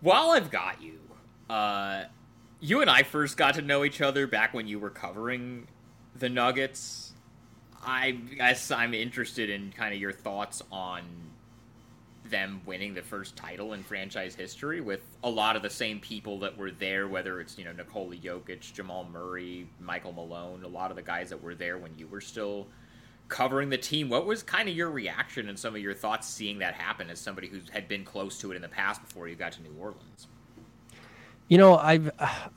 While I've got you, uh, you and I first got to know each other back when you were covering the Nuggets. I guess I'm interested in kind of your thoughts on them winning the first title in franchise history with a lot of the same people that were there, whether it's, you know, Nikola Jokic, Jamal Murray, Michael Malone, a lot of the guys that were there when you were still covering the team. What was kind of your reaction and some of your thoughts seeing that happen as somebody who had been close to it in the past before you got to New Orleans? You know, I've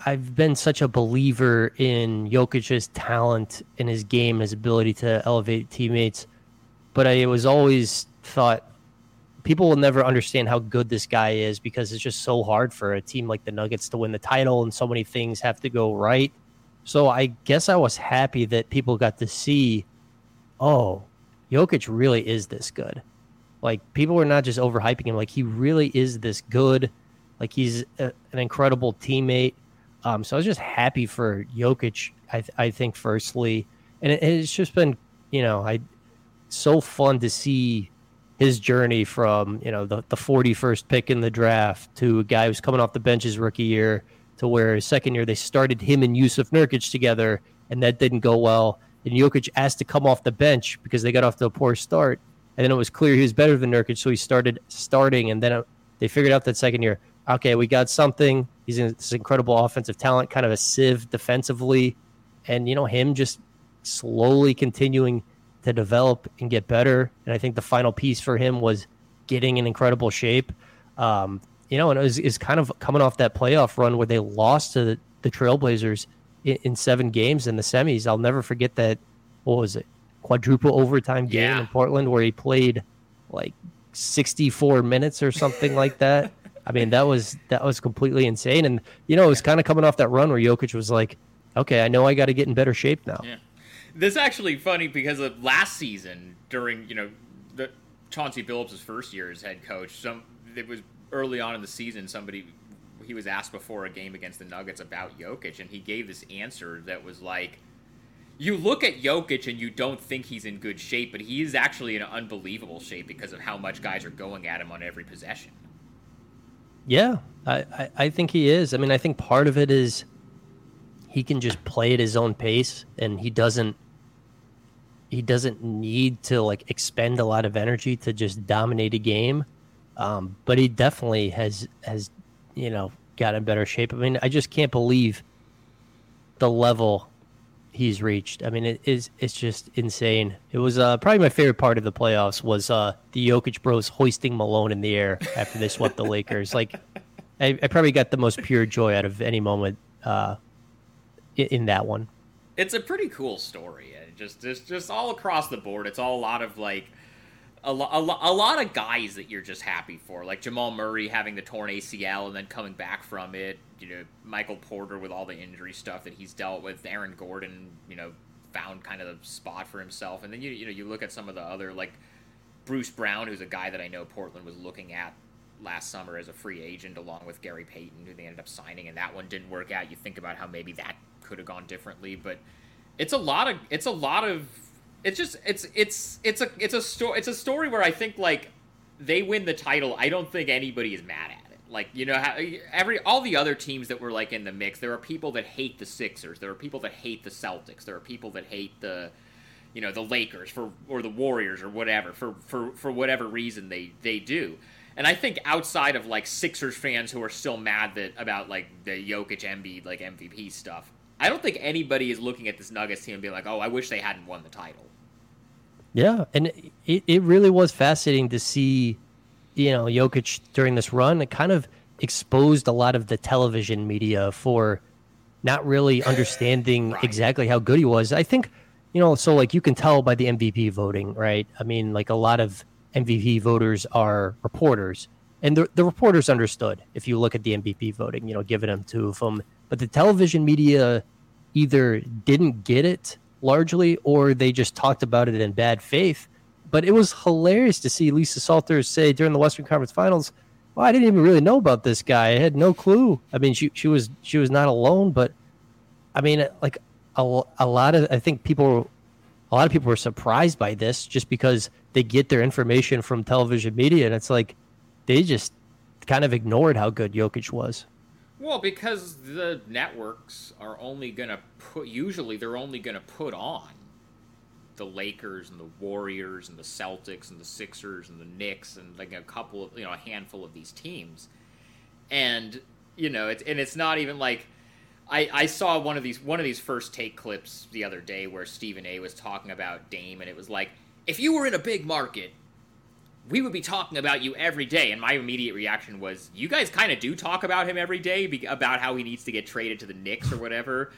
I've been such a believer in Jokic's talent in his game, his ability to elevate teammates, but I was always thought people will never understand how good this guy is because it's just so hard for a team like the Nuggets to win the title and so many things have to go right. So I guess I was happy that people got to see, oh, Jokic really is this good. Like people were not just overhyping him, like he really is this good. Like he's a, an incredible teammate. Um, so I was just happy for Jokic. I, th- I think firstly, and it, it's just been you know I so fun to see his journey from you know the, the 41st pick in the draft to a guy who's coming off the bench his rookie year to where his second year they started him and Yusuf Nurkic together and that didn't go well and Jokic asked to come off the bench because they got off to a poor start and then it was clear he was better than Nurkic so he started starting and then they figured out that second year okay we got something he's in this incredible offensive talent kind of a sieve defensively and you know him just slowly continuing to develop and get better. And I think the final piece for him was getting in incredible shape. Um, you know, and it was, is kind of coming off that playoff run where they lost to the, the Trailblazers in, in, seven games in the semis. I'll never forget that. What was it? Quadruple overtime game yeah. in Portland where he played like 64 minutes or something like that. I mean, that was that was completely insane. And you know, it was kind of coming off that run where Jokic was like, "Okay, I know I got to get in better shape now." Yeah. This is actually funny because of last season during you know the Chauncey Billups' first year as head coach. Some it was early on in the season. Somebody he was asked before a game against the Nuggets about Jokic, and he gave this answer that was like, "You look at Jokic and you don't think he's in good shape, but he is actually in unbelievable shape because of how much guys are going at him on every possession." Yeah, I, I, I think he is. I mean, I think part of it is he can just play at his own pace, and he doesn't he doesn't need to like expend a lot of energy to just dominate a game. Um, but he definitely has has you know got in better shape. I mean, I just can't believe the level he's reached. I mean, it is it's just insane. It was uh, probably my favorite part of the playoffs was uh, the Jokic Bros hoisting Malone in the air after they swept the Lakers. Like, I, I, probably got the most pure joy out of any moment uh, in, that one. It's a pretty cool story just just just all across the board. It's all a lot of like a, lo- a, lo- a lot of guys that you're just happy for, like Jamal Murray having the torn ACL and then coming back from it. You know, Michael Porter with all the injury stuff that he's dealt with. Aaron Gordon, you know, found kind of the spot for himself. And then you you know you look at some of the other like Bruce Brown, who's a guy that I know Portland was looking at last summer as a free agent, along with Gary Payton, who they ended up signing, and that one didn't work out. You think about how maybe that could have gone differently, but it's a lot of it's a lot of it's just it's it's it's a it's a story it's a story where I think like they win the title. I don't think anybody is mad at it. Like you know, how every all the other teams that were like in the mix, there are people that hate the Sixers. There are people that hate the Celtics. There are people that hate the you know the Lakers for or the Warriors or whatever for for for whatever reason they they do. And I think outside of like Sixers fans who are still mad that about like the Jokic Embiid like MVP stuff, I don't think anybody is looking at this Nuggets team and being like, "Oh, I wish they hadn't won the title." Yeah, and it, it really was fascinating to see, you know, Jokic during this run. It kind of exposed a lot of the television media for not really understanding right. exactly how good he was. I think, you know, so like you can tell by the MVP voting, right? I mean, like a lot of MVP voters are reporters, and the, the reporters understood if you look at the MVP voting, you know, giving them two of them but the television media either didn't get it largely or they just talked about it in bad faith. But it was hilarious to see Lisa Salters say during the Western Conference Finals, "Well, I didn't even really know about this guy. I had no clue." I mean, she she was she was not alone, but I mean, like a, a lot of I think people a lot of people were surprised by this just because they get their information from television media and it's like they just kind of ignored how good Jokic was. Well, because the networks are only going to put, usually they're only going to put on the Lakers and the Warriors and the Celtics and the Sixers and the Knicks and like a couple of, you know, a handful of these teams. And, you know, it's, and it's not even like, I, I saw one of these one of these first take clips the other day where Stephen A was talking about Dame and it was like if you were in a big market we would be talking about you every day. And my immediate reaction was, you guys kind of do talk about him every day be- about how he needs to get traded to the Knicks or whatever.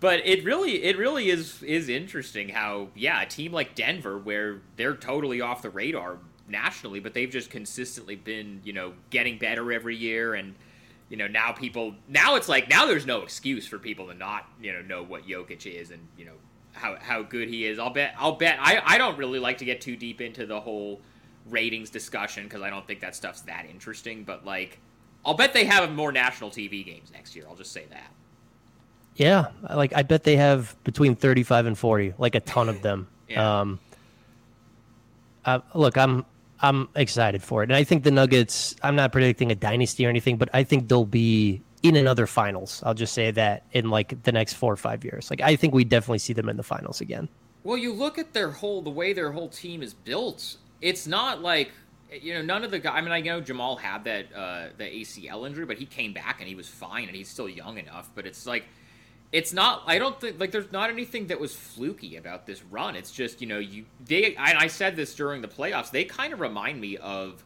but it really, it really is is interesting how, yeah, a team like Denver, where they're totally off the radar nationally, but they've just consistently been, you know, getting better every year and. You know, now people now it's like now there's no excuse for people to not, you know, know what Jokic is and, you know, how how good he is. I'll bet I'll bet I, I don't really like to get too deep into the whole ratings discussion because I don't think that stuff's that interesting. But like, I'll bet they have more national TV games next year. I'll just say that. Yeah, like I bet they have between thirty-five and forty, like a ton of them. yeah. Um, uh, look, I'm I'm excited for it, and I think the Nuggets. I'm not predicting a dynasty or anything, but I think they'll be in another finals. I'll just say that in like the next four or five years. Like I think we definitely see them in the finals again. Well, you look at their whole the way their whole team is built. It's not like you know none of the guys. I mean, I know Jamal had that uh, the ACL injury, but he came back and he was fine, and he's still young enough. But it's like it's not. I don't think like there's not anything that was fluky about this run. It's just you know you they. I said this during the playoffs. They kind of remind me of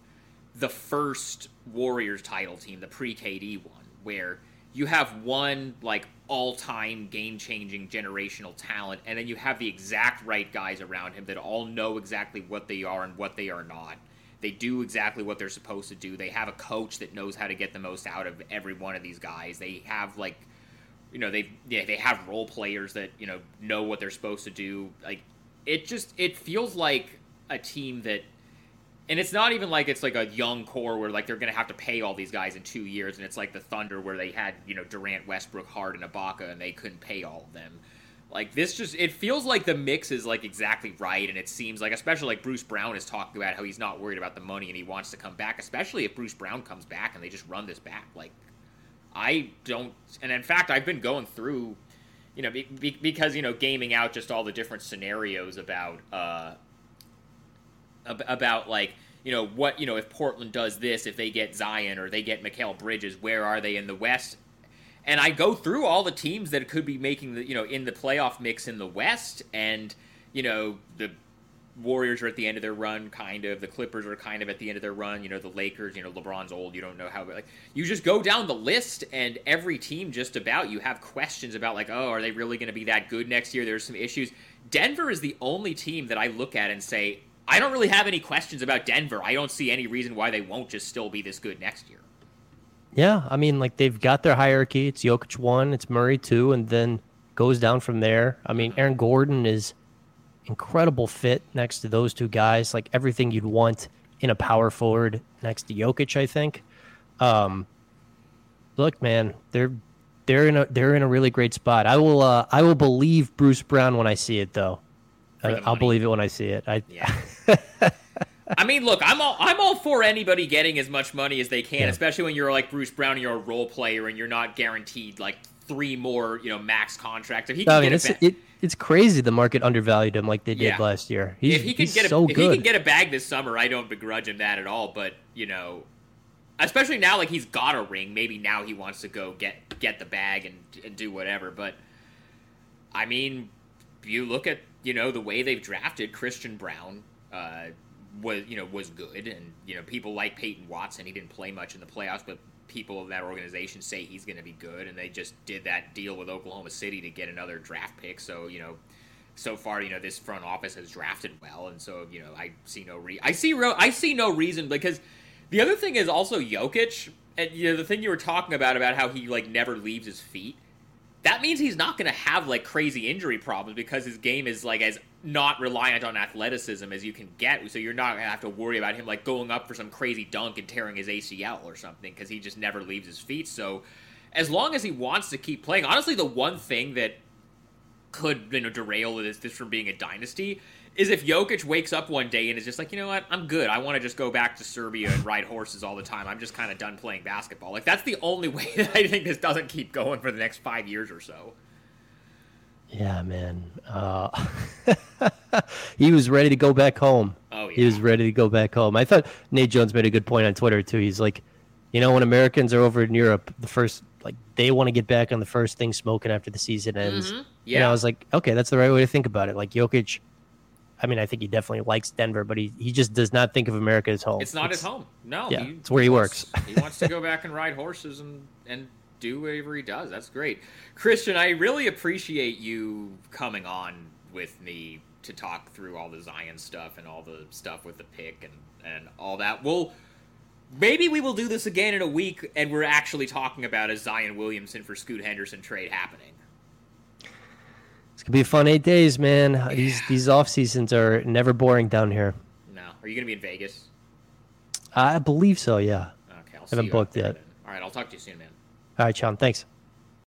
the first Warriors title team, the pre KD one, where you have one like all-time game-changing generational talent and then you have the exact right guys around him that all know exactly what they are and what they are not. They do exactly what they're supposed to do. They have a coach that knows how to get the most out of every one of these guys. They have like you know they yeah, they have role players that you know know what they're supposed to do. Like it just it feels like a team that and it's not even like it's like a young core where like they're gonna have to pay all these guys in two years, and it's like the Thunder where they had you know Durant, Westbrook, Harden, and Ibaka, and they couldn't pay all of them. Like this, just it feels like the mix is like exactly right, and it seems like especially like Bruce Brown is talking about how he's not worried about the money and he wants to come back, especially if Bruce Brown comes back and they just run this back. Like I don't, and in fact, I've been going through, you know, be, be, because you know, gaming out just all the different scenarios about. uh about like you know what you know if Portland does this if they get Zion or they get Mikal Bridges where are they in the West? And I go through all the teams that could be making the you know in the playoff mix in the West and you know the Warriors are at the end of their run kind of. The Clippers are kind of at the end of their run. You know the Lakers you know LeBron's old you don't know how like you just go down the list and every team just about you have questions about like oh are they really going to be that good next year? There's some issues. Denver is the only team that I look at and say I don't really have any questions about Denver. I don't see any reason why they won't just still be this good next year. Yeah, I mean, like they've got their hierarchy. It's Jokic one, it's Murray two, and then goes down from there. I mean, Aaron Gordon is incredible fit next to those two guys. Like everything you'd want in a power forward next to Jokic, I think. Um, look, man, they're they're in a they're in a really great spot. I will uh, I will believe Bruce Brown when I see it, though. I'll money. believe it when I see it. I yeah. I mean, look, I'm all I'm all for anybody getting as much money as they can, Yeah. especially when you're like Bruce Brown and you're a role player and you're not guaranteed like three more, you know, max contracts. If he can I mean, get it's it, it's crazy the market undervalued him like they did Yeah. last year. He's, if he can get a, so if good. he can get a bag this summer, I don't begrudge him that at all. But you know, especially now, like he's got a ring. Maybe now he wants to go get get the bag and, and do whatever. But I mean, you look at you know the way they've drafted Christian Braun. Uh, was you know was good, and you know people like Peyton Watson. He didn't play much in the playoffs, but people of that organization say he's going to be good, and they just did that deal with Oklahoma City to get another draft pick. So you know, so far, you know, this front office has drafted well, and so you know, I see no re- I see ro- I see no reason because the other thing is also Jokic, and you know, the thing you were talking about about how he like never leaves his feet. That means he's not going to have like crazy injury problems because his game is like as not reliant on athleticism as you can get. So you're not going to have to worry about him like going up for some crazy dunk and tearing his ACL or something because he just never leaves his feet. So as long as he wants to keep playing, honestly, the one thing that could you know derail this this from being a dynasty is if Jokic wakes up one day and is just like, you know what, I'm good. I want to just go back to Serbia and ride horses all the time. I'm just kind of done playing basketball. Like that's the only way that I think this doesn't keep going for the next five years or so. Yeah, man. Uh, he was ready to go back home. Oh yeah. He was ready to go back home. I thought Nate Jones made a good point on Twitter too. He's like, you know, when Americans are over in Europe, the first like they want to get back on the first thing smoking after the season ends. Mhm. And Yeah. I was like, okay, that's the right way to think about it. Like Jokic, I mean, I think he definitely likes Denver, but he, he just does not think of America as home. It's not his home. No. Yeah, it's where he wants- works. he wants to go back and ride horses and and do whatever he does. That's great, Christian. I really appreciate you coming on with me to talk through all the Zion stuff and all the stuff with the pick and and all that. Well. Maybe we will do this again in a week, and we're actually talking about a Zion Williamson for Scoot Henderson trade happening. It's gonna be a fun eight days, man. Uh, these these off seasons are never boring down here. No, are you gonna be in Vegas? I believe so. Yeah. Okay, I'll see Haven't booked yet. then. All right, I'll talk to you soon, man. All right, Sean. Thanks.